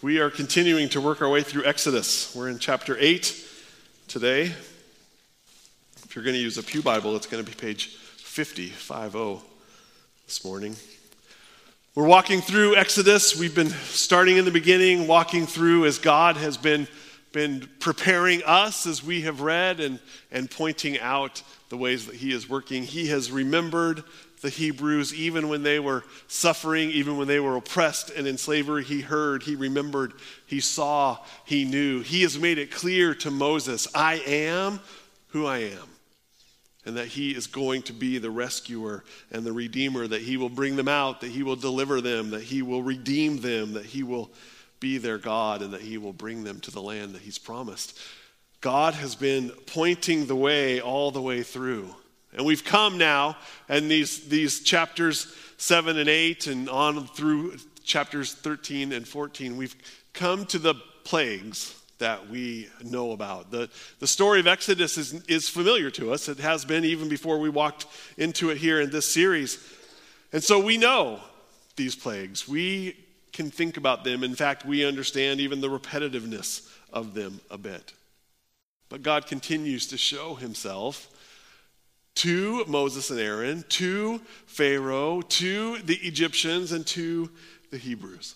We are continuing to work our way through Exodus. We're in chapter 8 today. If you're going to use a Pew Bible, it's going to be page 50, 50 this morning. We're walking through Exodus. We've been starting in the beginning, walking through as God has been, been preparing us as we have read and, and pointing out the ways that He is working. He has remembered the Hebrews, even when they were suffering, even when they were oppressed and in slavery, he heard, he remembered, he saw, he knew. He has made it clear to Moses, I am who I am. And that he is going to be the rescuer and the redeemer, that he will bring them out, that he will deliver them, that he will redeem them, that he will be their God, and that he will bring them to the land that he's promised. God has been pointing the way all the way through. And we've come now, and these, these chapters 7 and 8, and on through chapters 13 and 14, we've come to the plagues that we know about. The, the story of Exodus is, is familiar to us. It has been even before we walked into it here in this series. And so we know these plagues. We can think about them. In fact, we understand even the repetitiveness of them a bit. But God continues to show himself to Moses and Aaron, to Pharaoh, to the Egyptians, and to the Hebrews.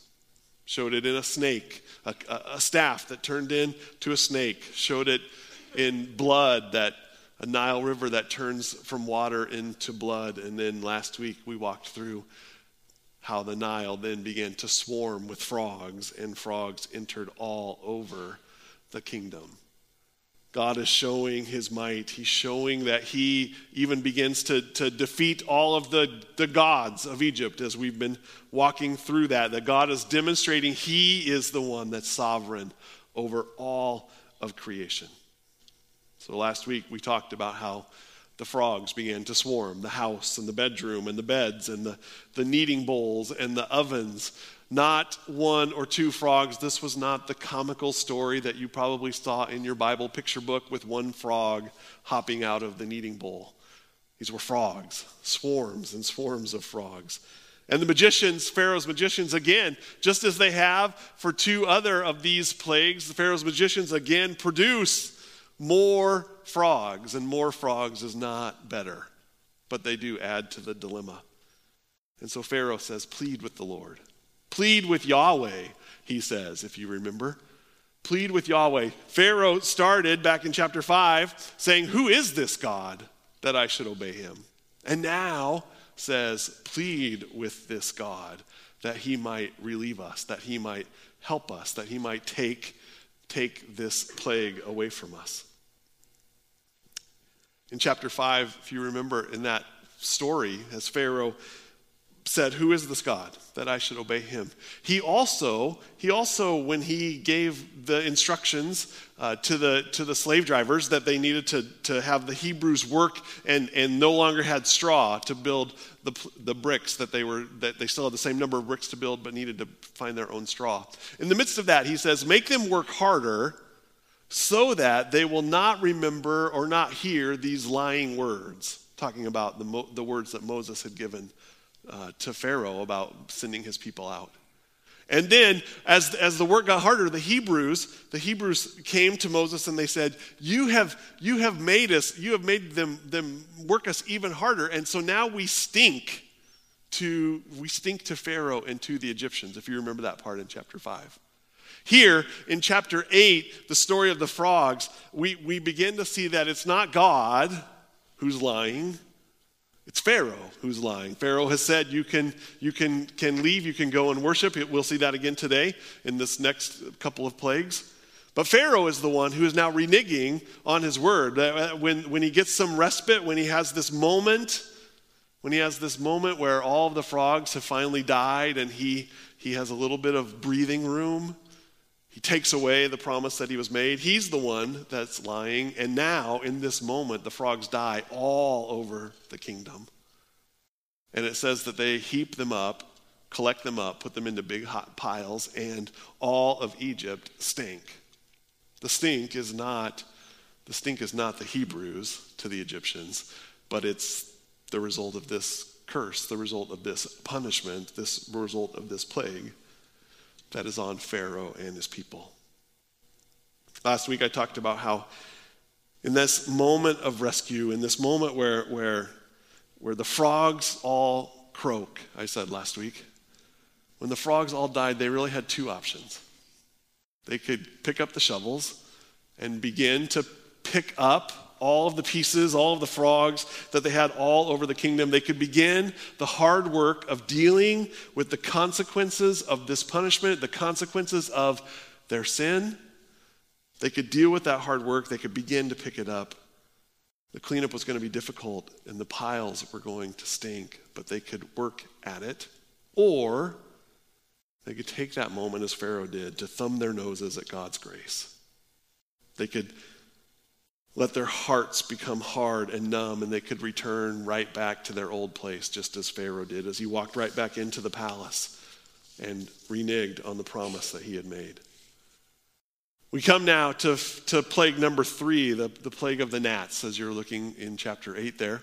Showed it in a snake, a, a, staff that turned into a snake. Showed it in blood, that a Nile river that turns from water into blood. And then last week we walked through how the Nile then began to swarm with frogs, and frogs entered all over the kingdom. God is showing his might. He's showing that he even begins to, to defeat all of the, the gods of Egypt as we've been walking through that. That God is demonstrating he is the one that's sovereign over all of creation. So last week we talked about how the frogs began to swarm the house and the bedroom and the beds and the, the kneading bowls and the ovens not one or two frogs. This was not the comical story that you probably saw in your Bible picture book with one frog hopping out of the kneading bowl. These were frogs, swarms and swarms of frogs. And the magicians, Pharaoh's magicians, again, just as they have for two other of these plagues, the Pharaoh's magicians again produce more frogs, and more frogs is not better, but they do add to the dilemma. And so Pharaoh says, Plead with the Lord. Plead with Yahweh, he says, if you remember. Plead with Yahweh. Pharaoh started back in chapter 5 saying, Who is this God that I should obey him? And now says, Plead with this God that he might relieve us, that he might help us, that he might take, take this plague away from us. In chapter 5, if you remember in that story, as Pharaoh said, Who is this God that I should obey him? He also, he also when he gave the instructions uh, to, the, to the slave drivers that they needed to, to have the Hebrews work and, and no longer had straw to build the, the bricks that they were, that they still had the same number of bricks to build but needed to find their own straw. In the midst of that, he says, Make them work harder so that they will not remember or not hear these lying words, talking about the, the words that Moses had given uh, to Pharaoh about sending his people out. And then, as, as the work got harder, the Hebrews, the Hebrews came to Moses and they said, You have, you have made us, you have made them, them work us even harder. And so now we stink to we stink to Pharaoh and to the Egyptians, if you remember that part in chapter 5. Here in chapter 8, the story of the frogs, we, we begin to see that it's not God who's lying, it's Pharaoh who's lying. Pharaoh has said you can, you can, can leave, you can go and worship. We'll see that again today in this next couple of plagues. But Pharaoh is the one who is now reneging on his word. Uh, when, when he gets some respite, when he has this moment, when he has this moment where all of the frogs have finally died and he, he has a little bit of breathing room, he takes away the promise that he was made. He's the one that's lying. And now, in this moment, the frogs die all over the kingdom. And it says that they heap them up, collect them up, put them into big hot piles, and all of Egypt stink. The stink is not the stink is not the Hebrews to the Egyptians, but it's the result of this curse, the result of this punishment, this result of this plague. That is on Pharaoh and his people. Last week I talked about how in this moment of rescue, in this moment where, where, where the frogs all croak, I said last week, when the frogs all died, they really had two options. They could pick up the shovels and begin to pick up all of the pieces, all of the frogs that they had all over the kingdom. They could begin the hard work of dealing with the consequences of this punishment, the consequences of their sin. They could deal with that hard work. They could begin to pick it up. The cleanup was going to be difficult and the piles were going to stink, but they could work at it. Or they could take that moment, as Pharaoh did, to thumb their noses at God's grace. They could let their hearts become hard and numb, and they could return right back to their old place, just as Pharaoh did, as he walked right back into the palace and reneged on the promise that he had made. We come now to, to plague number three, the, the plague of the gnats, as you're looking in chapter 8 there.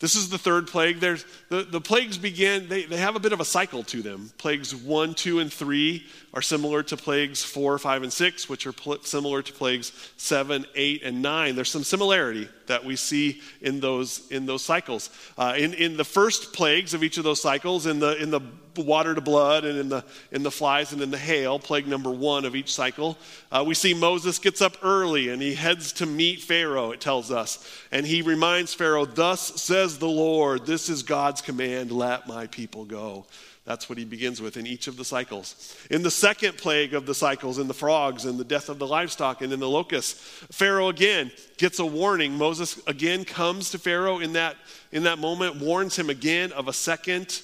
This is the third plague. There's, the, the plagues begin, they, they have a bit of a cycle to them. Plagues 1, 2, and 3 are similar to plagues 4, 5, and 6, which are pl- similar to plagues 7, 8, and 9. There's some similarity that we see in those, in those cycles. Uh, in, in the first plagues of each of those cycles, in the, in the water to blood and in the, in the flies and in the hail, plague number one of each cycle, uh, we see Moses gets up early and he heads to meet Pharaoh, it tells us. And he reminds Pharaoh, Thus says the Lord, this is God's command, let my people go. That's what he begins with in each of the cycles. In the second plague of the cycles, in the frogs and the death of the livestock and in the locusts, Pharaoh again gets a warning. Moses again comes to Pharaoh in that, in that moment, warns him again of a second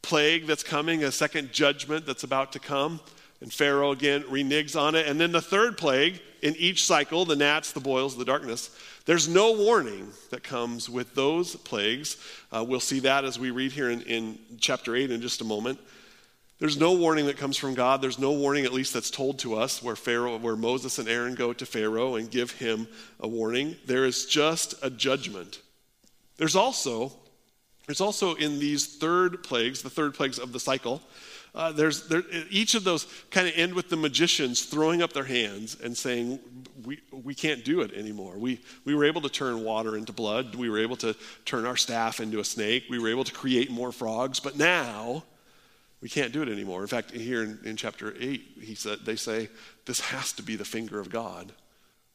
plague that's coming, a second judgment that's about to come. And Pharaoh again reneges on it. And then the third plague in each cycle the gnats, the boils, the darkness. There's no warning that comes with those plagues. Uh, we'll see that as we read here in, in chapter 8 in just a moment. There's no warning that comes from God. There's no warning, at least that's told to us, where Pharaoh, where Moses and Aaron go to Pharaoh and give him a warning. There is just a judgment. There's also there's also in these third plagues, the third plagues of the cycle, uh, there's there, each of those kind of end with the magicians throwing up their hands and saying, we, we can't do it anymore. We, we were able to turn water into blood. We were able to turn our staff into a snake. We were able to create more frogs. But now we can't do it anymore. In fact, here in, in chapter 8, he said, they say, this has to be the finger of God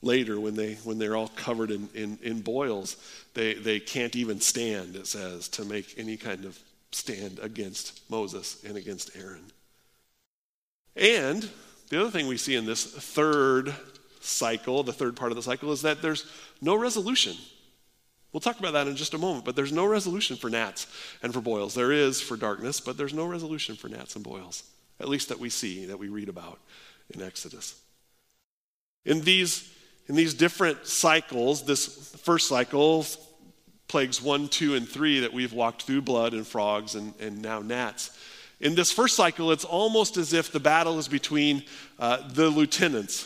later when, they, when they're all covered in, in, in boils, they, they can't even stand, it says, to make any kind of stand against Moses and against Aaron. And the other thing we see in this third cycle, the third part of the cycle, is that there's no resolution. We'll talk about that in just a moment, but there's no resolution for gnats and for boils. There is for darkness, but there's no resolution for gnats and boils, at least that we see, that we read about in Exodus. In these in these different cycles, this first cycle, plagues one, two, and three that we've walked through blood and frogs and, and now gnats. In this first cycle, it's almost as if the battle is between uh, the lieutenants.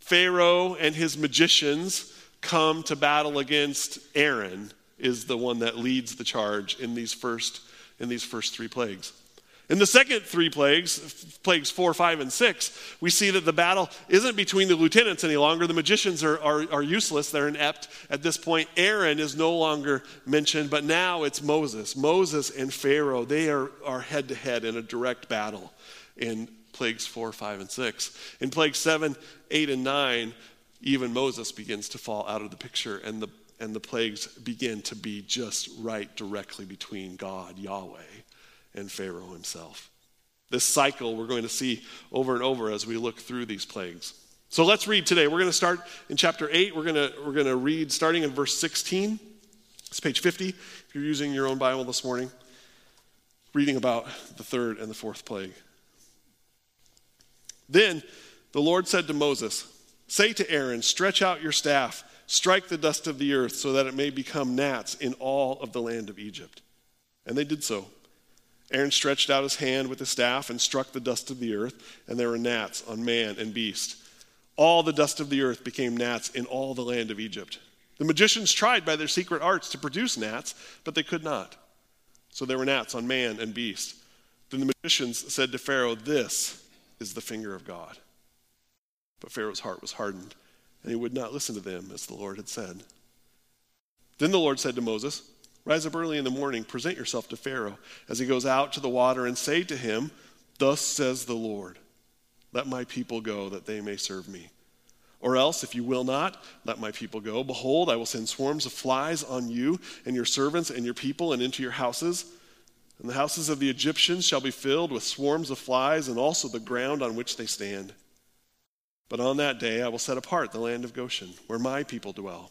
Pharaoh and his magicians come to battle against Aaron, is the one that leads the charge in these first, in these first three plagues. In the second three plagues, plagues four, five, and six, we see that the battle isn't between the lieutenants any longer. The magicians are, are, are, useless, they're inept. At this point, Aaron is no longer mentioned, but now it's Moses. Moses and Pharaoh, they are, are head to head in a direct battle in plagues four, five, and six. In plagues seven, eight, and nine, even Moses begins to fall out of the picture, and the, and the plagues begin to be just right directly between God, Yahweh and Pharaoh himself. This cycle we're going to see over and over as we look through these plagues. So let's read today. We're going to start in chapter 8. We're going to, we're going to read starting in verse 16. It's page 50 if you're using your own Bible this morning, reading about the third and the fourth plague. Then the Lord said to Moses, Say to Aaron, stretch out your staff, strike the dust of the earth, so that it may become gnats in all of the land of Egypt. And they did so. Aaron stretched out his hand with his staff and struck the dust of the earth, and there were gnats on man and beast. All the dust of the earth became gnats in all the land of Egypt. The magicians tried by their secret arts to produce gnats, but they could not. So there were gnats on man and beast. Then the magicians said to Pharaoh, This is the finger of God. But Pharaoh's heart was hardened, and he would not listen to them, as the Lord had said. Then the Lord said to Moses, Rise up early in the morning, present yourself to Pharaoh as he goes out to the water, and say to him, Thus says the Lord, Let my people go, that they may serve me. Or else, if you will not, let my people go. Behold, I will send swarms of flies on you and your servants and your people and into your houses. And the houses of the Egyptians shall be filled with swarms of flies, and also the ground on which they stand. But on that day I will set apart the land of Goshen, where my people dwell,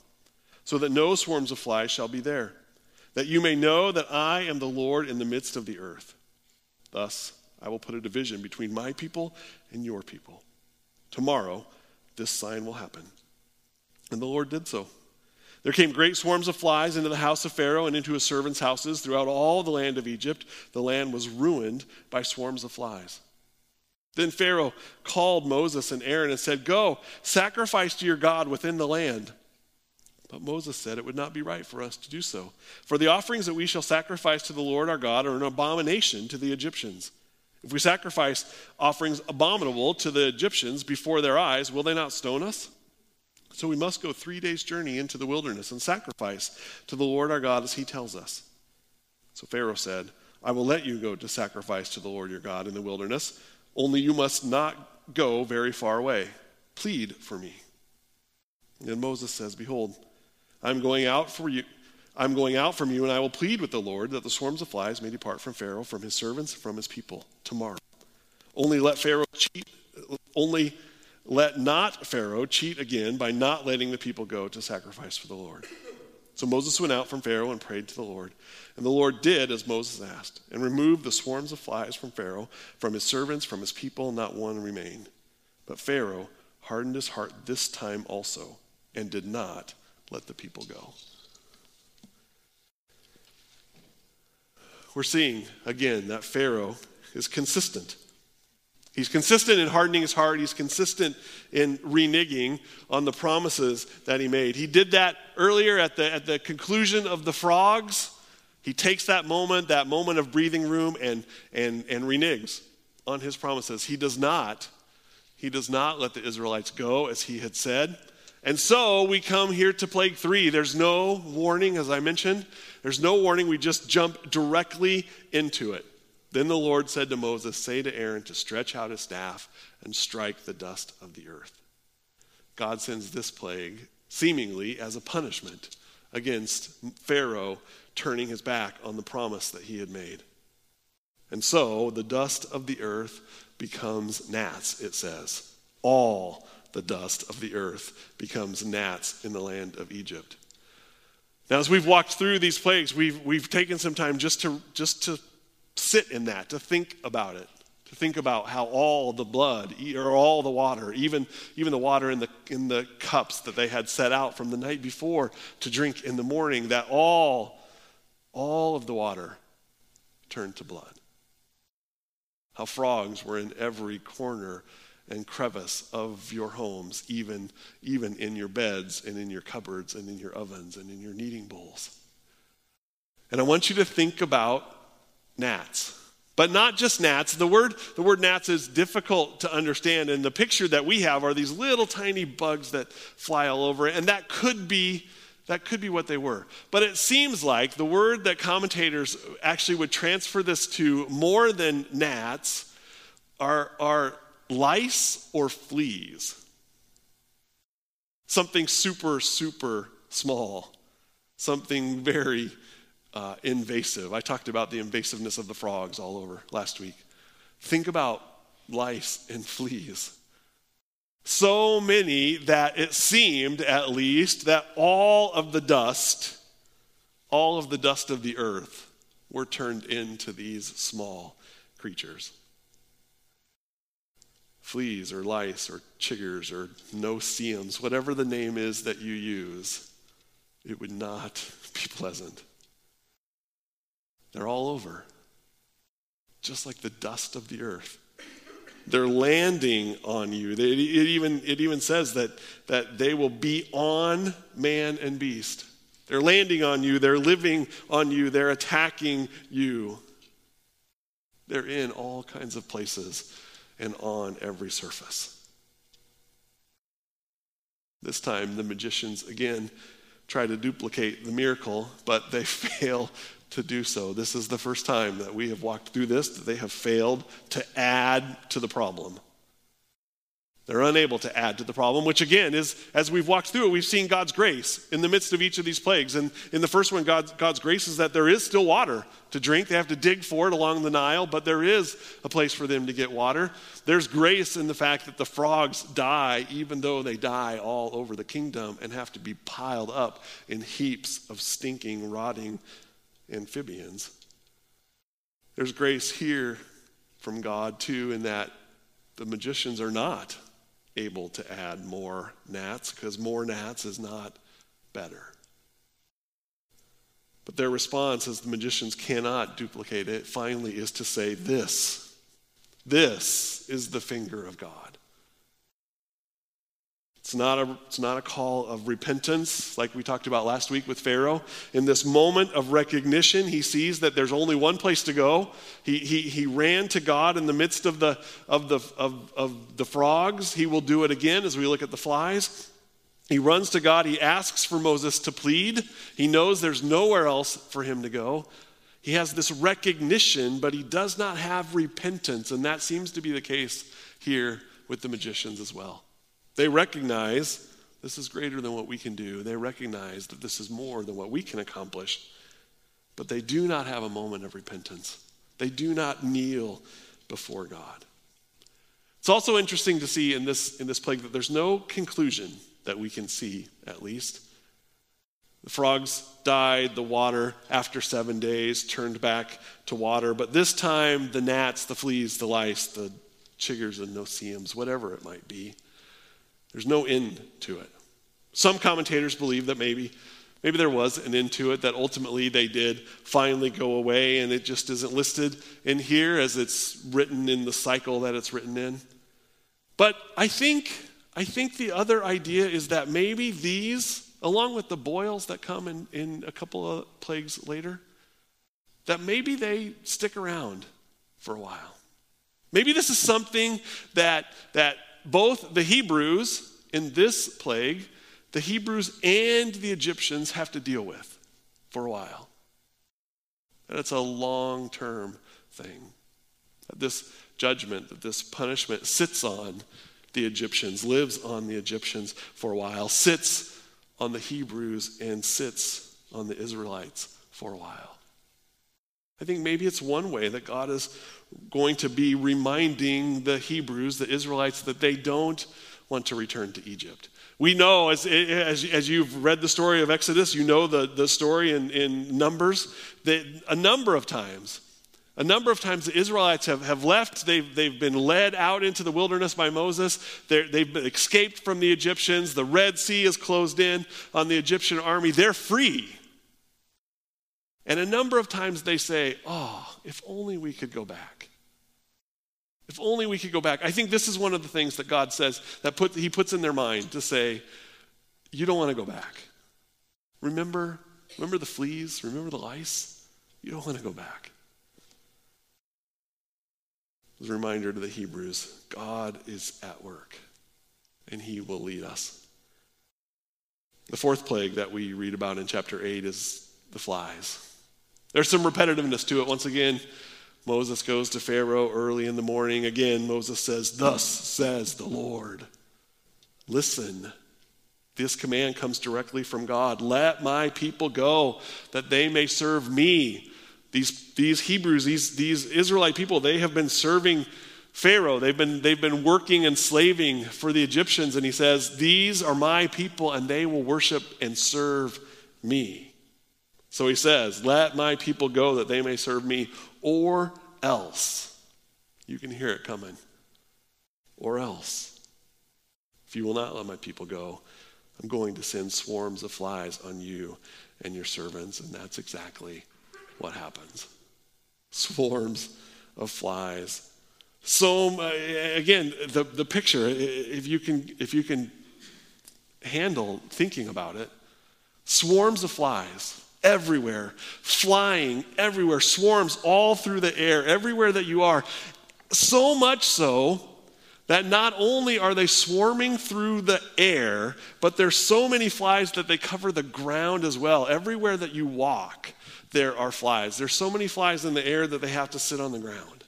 so that no swarms of flies shall be there, that you may know that I am the Lord in the midst of the earth. Thus I will put a division between my people and your people. Tomorrow this sign will happen. And the Lord did so. There came great swarms of flies into the house of Pharaoh and into his servants' houses throughout all the land of Egypt. The land was ruined by swarms of flies. Then Pharaoh called Moses and Aaron and said, Go, sacrifice to your God within the land. But Moses said, It would not be right for us to do so. For the offerings that we shall sacrifice to the Lord our God are an abomination to the Egyptians. If we sacrifice offerings abominable to the Egyptians before their eyes, will they not stone us? So we must go three days' journey into the wilderness and sacrifice to the Lord our God as he tells us. So Pharaoh said, I will let you go to sacrifice to the Lord your God in the wilderness, only you must not go very far away. Plead for me. And Moses says, Behold, I'm going out for you. I'm going out from you, and I will plead with the Lord that the swarms of flies may depart from Pharaoh, from his servants, from his people tomorrow. Only let Pharaoh cheat, only let not Pharaoh cheat again by not letting the people go to sacrifice for the Lord. So Moses went out from Pharaoh and prayed to the Lord. And the Lord did as Moses asked, and removed the swarms of flies from Pharaoh, from his servants, from his people, not one remained. But Pharaoh hardened his heart this time also, and did not let the people go. we're seeing again that Pharaoh is consistent. He's consistent in hardening his heart. He's consistent in reneging on the promises that he made. He did that earlier at the, at the conclusion of the frogs. He takes that moment, that moment of breathing room, and, and, and reneges on his promises. He does not, he does not let the Israelites go as he had said. And so we come here to plague three. There's no warning, as I mentioned. There's no warning. We just jump directly into it. Then the Lord said to Moses, Say to Aaron to stretch out his staff and strike the dust of the earth. God sends this plague seemingly as a punishment against Pharaoh turning his back on the promise that he had made. And so the dust of the earth becomes gnats, it says. All the dust of the earth becomes gnats in the land of Egypt. Now, as we've walked through these plagues, we've, we've taken some time just to, just to sit in that, to think about it, to think about how all the blood or all the water, even, even the water in the, in the cups that they had set out from the night before to drink in the morning, that all, all of the water turned to blood. How frogs were in every corner and crevice of your homes, even, even in your beds and in your cupboards and in your ovens and in your kneading bowls. And I want you to think about gnats. But not just gnats. The word, the word gnats is difficult to understand. And the picture that we have are these little tiny bugs that fly all over. And that could be that could be what they were. But it seems like the word that commentators actually would transfer this to more than gnats are, are lice or fleas. Something super, super small. Something very uh, invasive. I talked about the invasiveness of the frogs all over last week. Think about lice and fleas. So many that it seemed, at least, that all of the dust, all of the dust of the earth, were turned into these small creatures fleas or lice or chiggers or no-see-ums, whatever the name is that you use, it would not be pleasant. They're all over, just like the dust of the earth. They're landing on you. It even, it even says that, that they will be on man and beast. They're landing on you, they're living on you, they're attacking you. They're in all kinds of places and on every surface. This time, the magicians again try to duplicate the miracle, but they fail to do so. This is the first time that we have walked through this that they have failed to add to the problem. They're unable to add to the problem, which again is, as we've walked through it, we've seen God's grace in the midst of each of these plagues. And in the first one, God's, God's grace is that there is still water to drink. They have to dig for it along the Nile, but there is a place for them to get water. There's grace in the fact that the frogs die, even though they die all over the kingdom and have to be piled up in heaps of stinking, rotting amphibians. There's grace here from God, too, in that the magicians are not able to add more gnats because more gnats is not better. But their response, as the magicians cannot duplicate it, finally is to say, This, this is the finger of God. It's not, a, it's not a call of repentance like we talked about last week with Pharaoh. In this moment of recognition, he sees that there's only one place to go. He, he, he ran to God in the midst of the, of, the, of, of the frogs. He will do it again as we look at the flies. He runs to God. He asks for Moses to plead. He knows there's nowhere else for him to go. He has this recognition, but he does not have repentance. And that seems to be the case here with the magicians as well. They recognize this is greater than what we can do. They recognize that this is more than what we can accomplish. But they do not have a moment of repentance. They do not kneel before God. It's also interesting to see in this, in this plague that there's no conclusion that we can see, at least. The frogs died, the water, after seven days, turned back to water. But this time, the gnats, the fleas, the lice, the chiggers and no-see-ums, whatever it might be, there's no end to it. Some commentators believe that maybe maybe there was an end to it that ultimately they did finally go away and it just isn't listed in here as it's written in the cycle that it's written in. But I think I think the other idea is that maybe these along with the boils that come in, in a couple of plagues later that maybe they stick around for a while. Maybe this is something that that both the Hebrews in this plague, the Hebrews and the Egyptians have to deal with for a while. And it's a long term thing. That this judgment, that this punishment sits on the Egyptians, lives on the Egyptians for a while, sits on the Hebrews, and sits on the Israelites for a while. I think maybe it's one way that God is going to be reminding the Hebrews, the Israelites, that they don't want to return to Egypt. We know, as, as, as you've read the story of Exodus, you know the, the story in, in Numbers, that a number of times, a number of times the Israelites have, have left. They've, they've been led out into the wilderness by Moses. they they've escaped from the Egyptians. The Red Sea is closed in on the Egyptian army. They're free. And a number of times they say, Oh, if only we could go back. If only we could go back. I think this is one of the things that God says that put, He puts in their mind to say, You don't want to go back. Remember, remember the fleas? Remember the lice? You don't want to go back. As a reminder to the Hebrews, God is at work and He will lead us. The fourth plague that we read about in chapter 8 is the flies. There's some repetitiveness to it. Once again, Moses goes to Pharaoh early in the morning. Again, Moses says, Thus says the Lord. Listen, this command comes directly from God. Let my people go that they may serve me. These, these Hebrews, these, these Israelite people, they have been serving Pharaoh. They've been, they've been working and slaving for the Egyptians. And he says, These are my people, and they will worship and serve me. So he says, Let my people go that they may serve me, or else. You can hear it coming. Or else. If you will not let my people go, I'm going to send swarms of flies on you and your servants. And that's exactly what happens. Swarms of flies. So, uh, again, the, the picture, if you, can, if you can handle thinking about it, swarms of flies everywhere, flying everywhere, swarms all through the air, everywhere that you are. So much so that not only are they swarming through the air, but there's so many flies that they cover the ground as well. Everywhere that you walk, there are flies. There's so many flies in the air that they have to sit on the ground.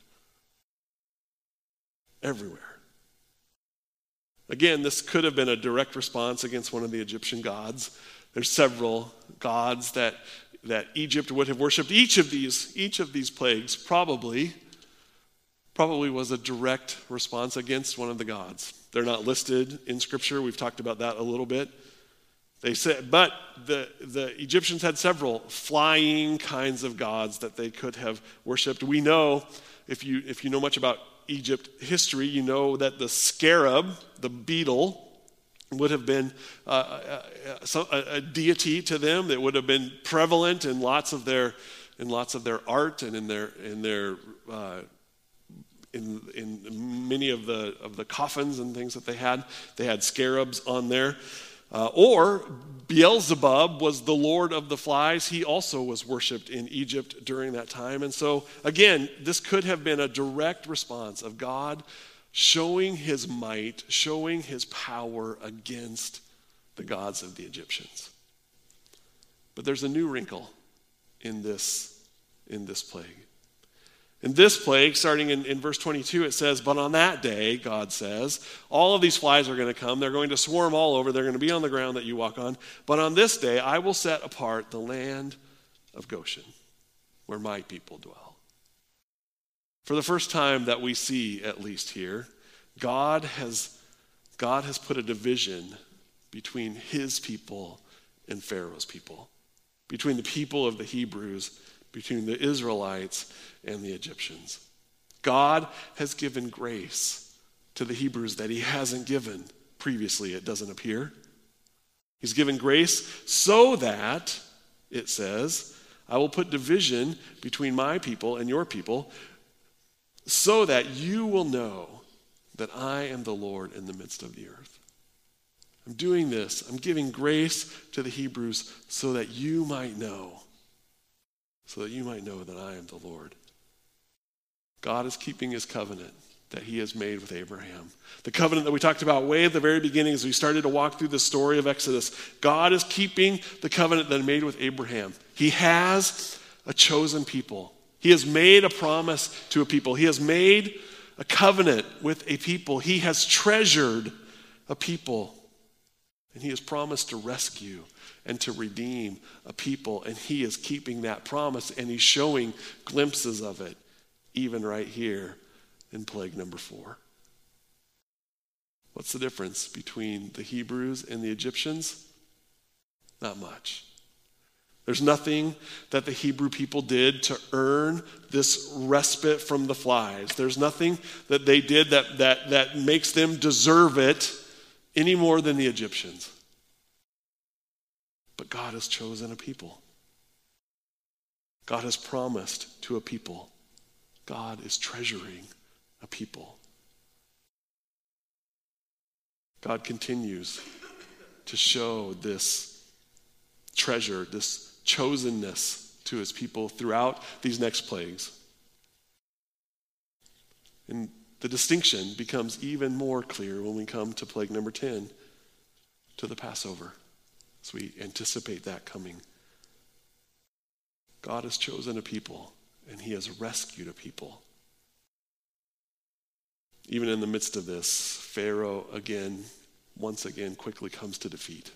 Everywhere. Again, this could have been a direct response against one of the Egyptian gods. There's several gods that, that Egypt would have worshiped. Each of these, each of these plagues probably probably was a direct response against one of the gods. They're not listed in Scripture. We've talked about that a little bit. They said, but the, the Egyptians had several flying kinds of gods that they could have worshipped. We know, if you, if you know much about Egypt history, you know that the scarab, the beetle, would have been uh, a, uh, a, a, deity to them that would have been prevalent in lots of their in lots of their art and in their in their uh, in, in many of the, of the coffins and things that they had. They had scarabs on there. Uh, or Beelzebub was the lord of the flies. He also was worshiped in Egypt during that time. And so, again, this could have been a direct response of God showing his might, showing his power against the gods of the Egyptians. But there's a new wrinkle in this, in this plague. In this plague, starting in, in verse 22, it says, But on that day, God says, all of these flies are going to come. They're going to swarm all over. They're going to be on the ground that you walk on. But on this day, I will set apart the land of Goshen, where my people dwell. For the first time that we see, at least here, God has, God has put a division between his people and Pharaoh's people, between the people of the Hebrews between the Israelites and the Egyptians. God has given grace to the Hebrews that he hasn't given previously, it doesn't appear. He's given grace so that, it says, I will put division between my people and your people, so that you will know that I am the Lord in the midst of the earth. I'm doing this. I'm giving grace to the Hebrews so that you might know so that you might know that I am the Lord. God is keeping his covenant that he has made with Abraham. The covenant that we talked about way at the very beginning as we started to walk through the story of Exodus. God is keeping the covenant that he made with Abraham. He has a chosen people. He has made a promise to a people. He has made a covenant with a people. He has treasured a people. And he has promised to rescue and to redeem a people. And he is keeping that promise and he's showing glimpses of it, even right here in plague number four. What's the difference between the Hebrews and the Egyptians? Not much. There's nothing that the Hebrew people did to earn this respite from the flies. There's nothing that they did that, that, that makes them deserve it any more than the Egyptians. But God has chosen a people. God has promised to a people. God is treasuring a people. God continues to show this treasure, this chosenness to his people throughout these next plagues. And the distinction becomes even more clear when we come to plague number 10, to the Passover as we anticipate that coming. God has chosen a people and he has rescued a people. Even in the midst of this, Pharaoh again, once again, quickly comes to defeat.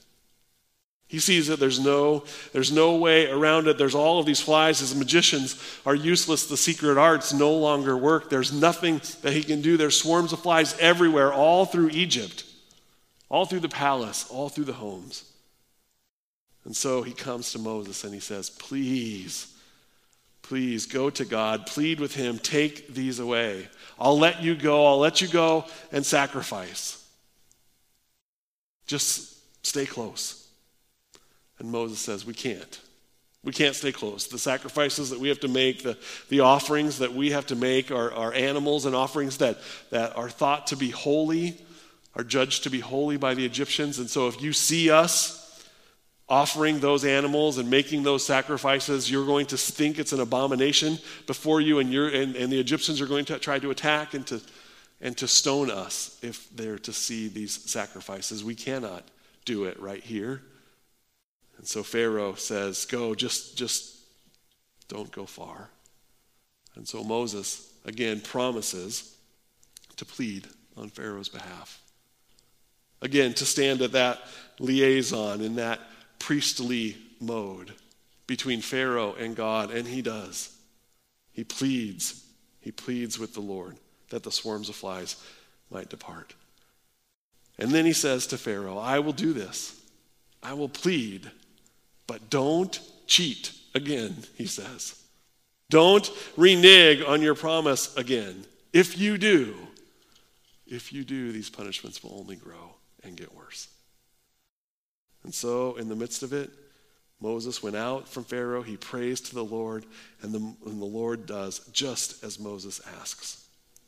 He sees that there's no, there's no way around it. There's all of these flies. His magicians are useless. The secret arts no longer work. There's nothing that he can do. There's swarms of flies everywhere, all through Egypt, all through the palace, all through the homes. And so he comes to Moses and he says, Please, please go to God, plead with him, take these away. I'll let you go, I'll let you go and sacrifice. Just stay close. And Moses says, We can't. We can't stay close. The sacrifices that we have to make, the, the offerings that we have to make are, are animals and offerings that, that are thought to be holy, are judged to be holy by the Egyptians. And so if you see us, offering those animals and making those sacrifices, you're going to think it's an abomination before you, and, you're, and, and the Egyptians are going to try to attack and to, and to stone us if they're to see these sacrifices. We cannot do it right here. And so Pharaoh says, Go, just, just don't go far. And so Moses, again, promises to plead on Pharaoh's behalf. Again, to stand at that liaison in that priestly mode between Pharaoh and God, and he does. He pleads. He pleads with the Lord that the swarms of flies might depart. And then he says to Pharaoh, I will do this. I will plead, but don't cheat again, he says. Don't renege on your promise again. If you do, if you do, these punishments will only grow and get worse. And so, in the midst of it, Moses went out from Pharaoh. He prays to the Lord, and the, and the Lord does just as Moses asks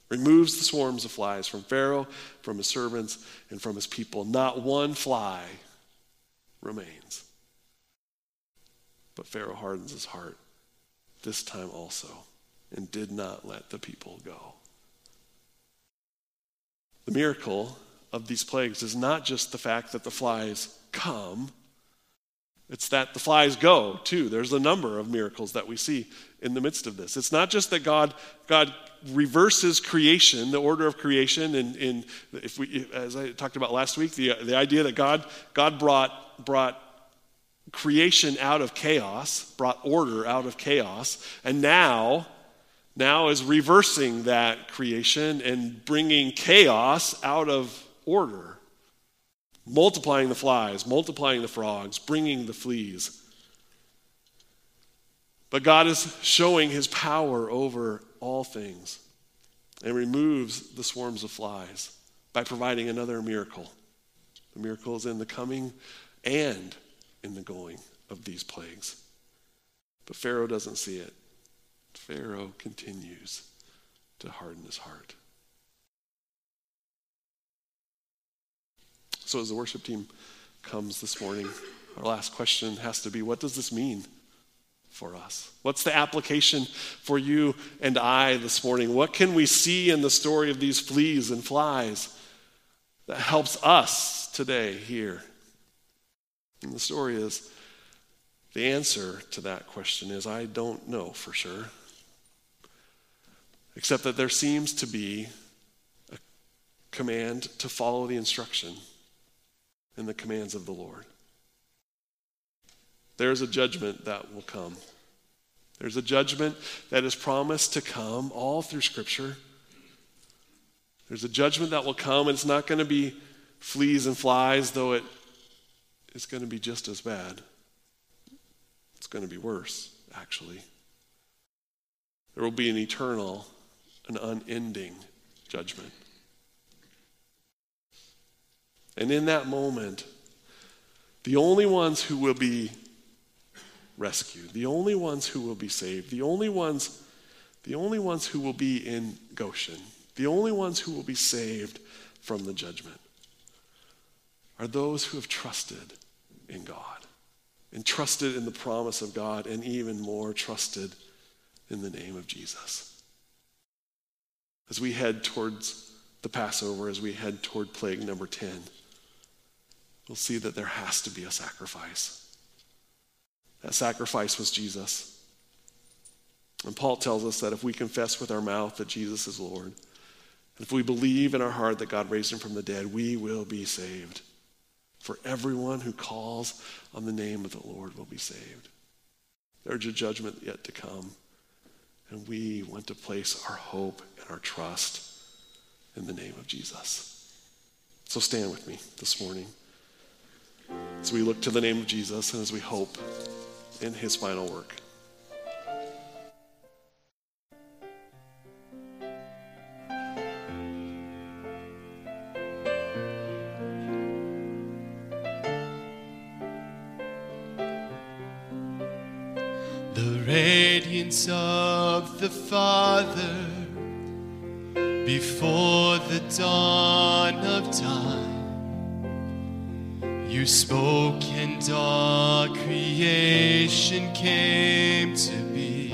removes the swarms of flies from Pharaoh, from his servants, and from his people. Not one fly remains. But Pharaoh hardens his heart this time also and did not let the people go. The miracle of these plagues is not just the fact that the flies come, it's that the flies go too. There's a number of miracles that we see in the midst of this. It's not just that God, God reverses creation, the order of creation, and, and if we, as I talked about last week, the, the idea that God, God brought, brought creation out of chaos, brought order out of chaos, and now now is reversing that creation and bringing chaos out of order. Multiplying the flies, multiplying the frogs, bringing the fleas. But God is showing his power over all things and removes the swarms of flies by providing another miracle. The miracle is in the coming and in the going of these plagues. But Pharaoh doesn't see it. Pharaoh continues to harden his heart. So, as the worship team comes this morning, our last question has to be what does this mean for us? What's the application for you and I this morning? What can we see in the story of these fleas and flies that helps us today here? And the story is the answer to that question is I don't know for sure except that there seems to be a command to follow the instruction and the commands of the Lord. There's a judgment that will come. There's a judgment that is promised to come all through Scripture. There's a judgment that will come, and it's not going to be fleas and flies, though it is going to be just as bad. It's going to be worse, actually. There will be an eternal an unending judgment. And in that moment, the only ones who will be rescued, the only ones who will be saved, the only ones, the only ones who will be in Goshen, the only ones who will be saved from the judgment are those who have trusted in God and trusted in the promise of God and even more trusted in the name of Jesus. As we head towards the Passover, as we head toward plague number 10, we'll see that there has to be a sacrifice. That sacrifice was Jesus. And Paul tells us that if we confess with our mouth that Jesus is Lord, and if we believe in our heart that God raised him from the dead, we will be saved. For everyone who calls on the name of the Lord will be saved. There's a judgment yet to come. And we want to place our hope and our trust in the name of Jesus. So stand with me this morning as we look to the name of Jesus and as we hope in his final work. Of the Father before the dawn of time. You spoke and all creation came to be.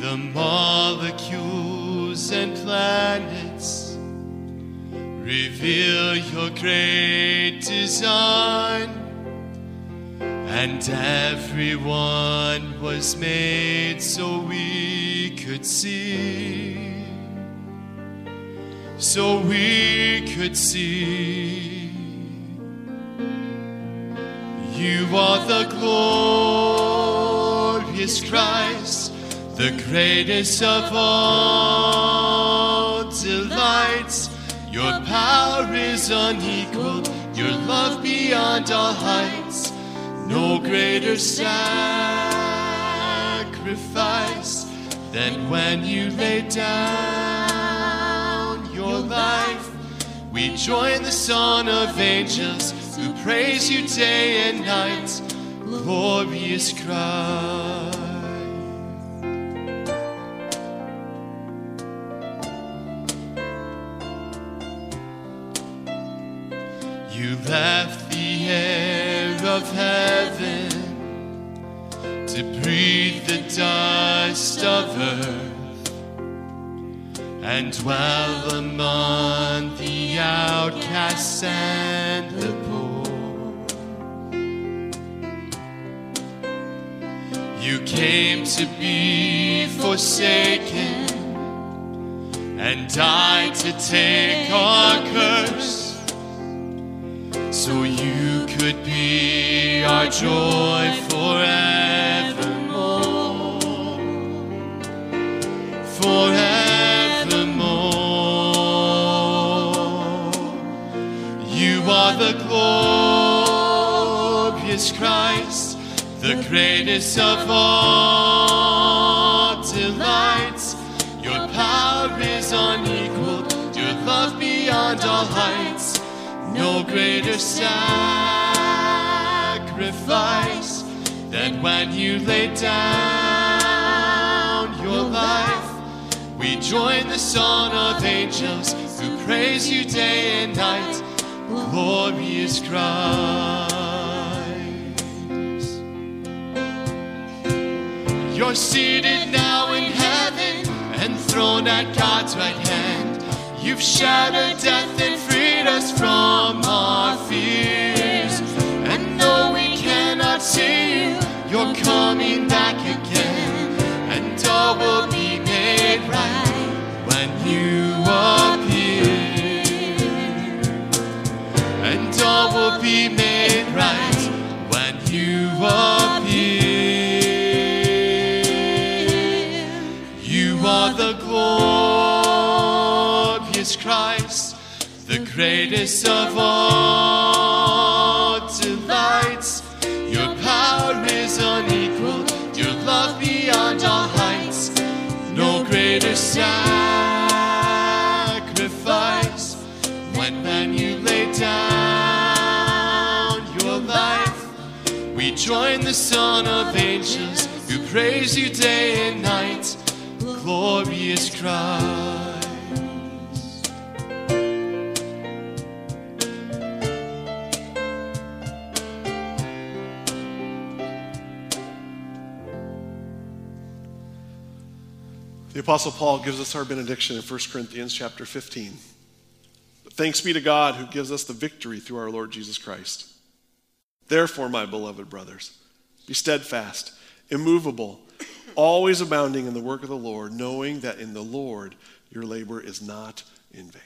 The molecules and planets reveal your great design. And everyone was made so we could see. So we could see. You are the glorious Christ, the greatest of all delights. Your power is unequaled, your love beyond all heights. No greater sacrifice than when you laid down your life. We join the song of angels who praise you day and night, glorious Christ. And dwell among the outcasts and the poor. You came to be forsaken and died to take our curse so you could be our joy forevermore. The greatest of all delights. Your power is unequaled, your love beyond all heights no greater sacrifice than when you laid down your life. We join the song of angels who praise you day and night, glorious Christ. You're seated now in heaven and thrown at God's right hand. You've shattered death and freed us from our fears. And though we cannot see you, you're coming back again. And all will be made right when you appear. And all will be made right when you appear. Glorious Christ, the greatest of all delights. Your power is unequaled, your love beyond all heights. No greater sacrifice when man you lay down your life. We join the son of angels who praise you day and night, glorious Christ. The Apostle Paul gives us our benediction in 1 Corinthians chapter 15. But thanks be to God who gives us the victory through our Lord Jesus Christ. Therefore, my beloved brothers, be steadfast, immovable, always abounding in the work of the Lord, knowing that in the Lord your labor is not in vain.